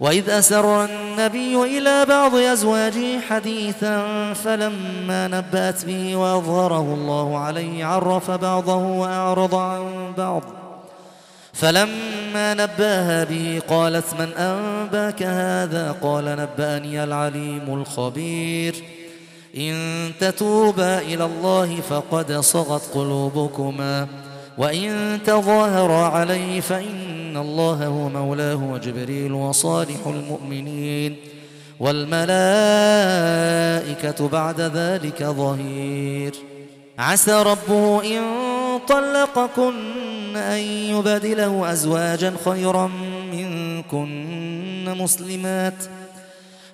وإذ أسر النبي إلى بعض أزواجه حديثا فلما نبأت به وأظهره الله عليه عرف بعضه وأعرض عن بعض. فلما نبأها به قالت من أنباك هذا؟ قال نبأني العليم الخبير. إن تتوبا إلى الله فقد صغت قلوبكما. وإن تظاهر عليه فإن الله هو مولاه وجبريل وصالح المؤمنين والملائكة بعد ذلك ظهير. عسى ربه إن طلقكن أن يبدله أزواجا خيرا منكن مسلمات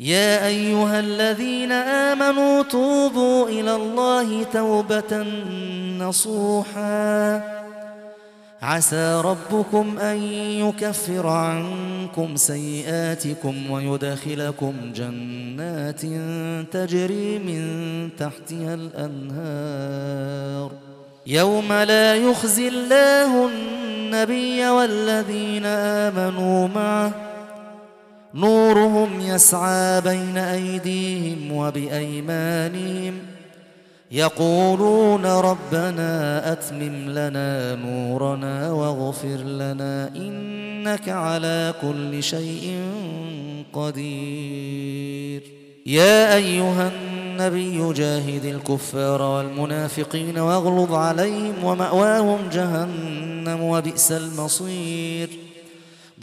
يا أيها الذين آمنوا توبوا إلى الله توبة نصوحا. عسى ربكم أن يكفر عنكم سيئاتكم ويدخلكم جنات تجري من تحتها الأنهار. يوم لا يخزي الله النبي والذين آمنوا معه نورهم يسعى بين أيديهم وبأيمانهم. يقولون ربنا أتمم لنا نورنا واغفر لنا إنك على كل شيء قدير. يا أيها النبي جاهد الكفار والمنافقين واغلظ عليهم ومأواهم جهنم وبئس المصير.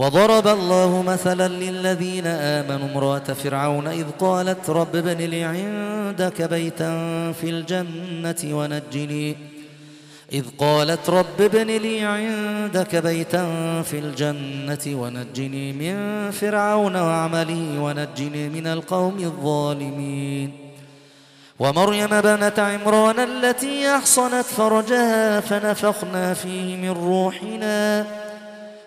وضرب الله مثلا للذين آمنوا امرأة فرعون إذ قالت رب ابن لي عندك بيتا في الجنة ونجني. إذ قالت رب ابن لي عندك بيتا في الجنة ونجني من فرعون وعمله ونجني من القوم الظالمين. ومريم بنت عمران التي أحصنت فرجها فنفخنا فيه من روحنا.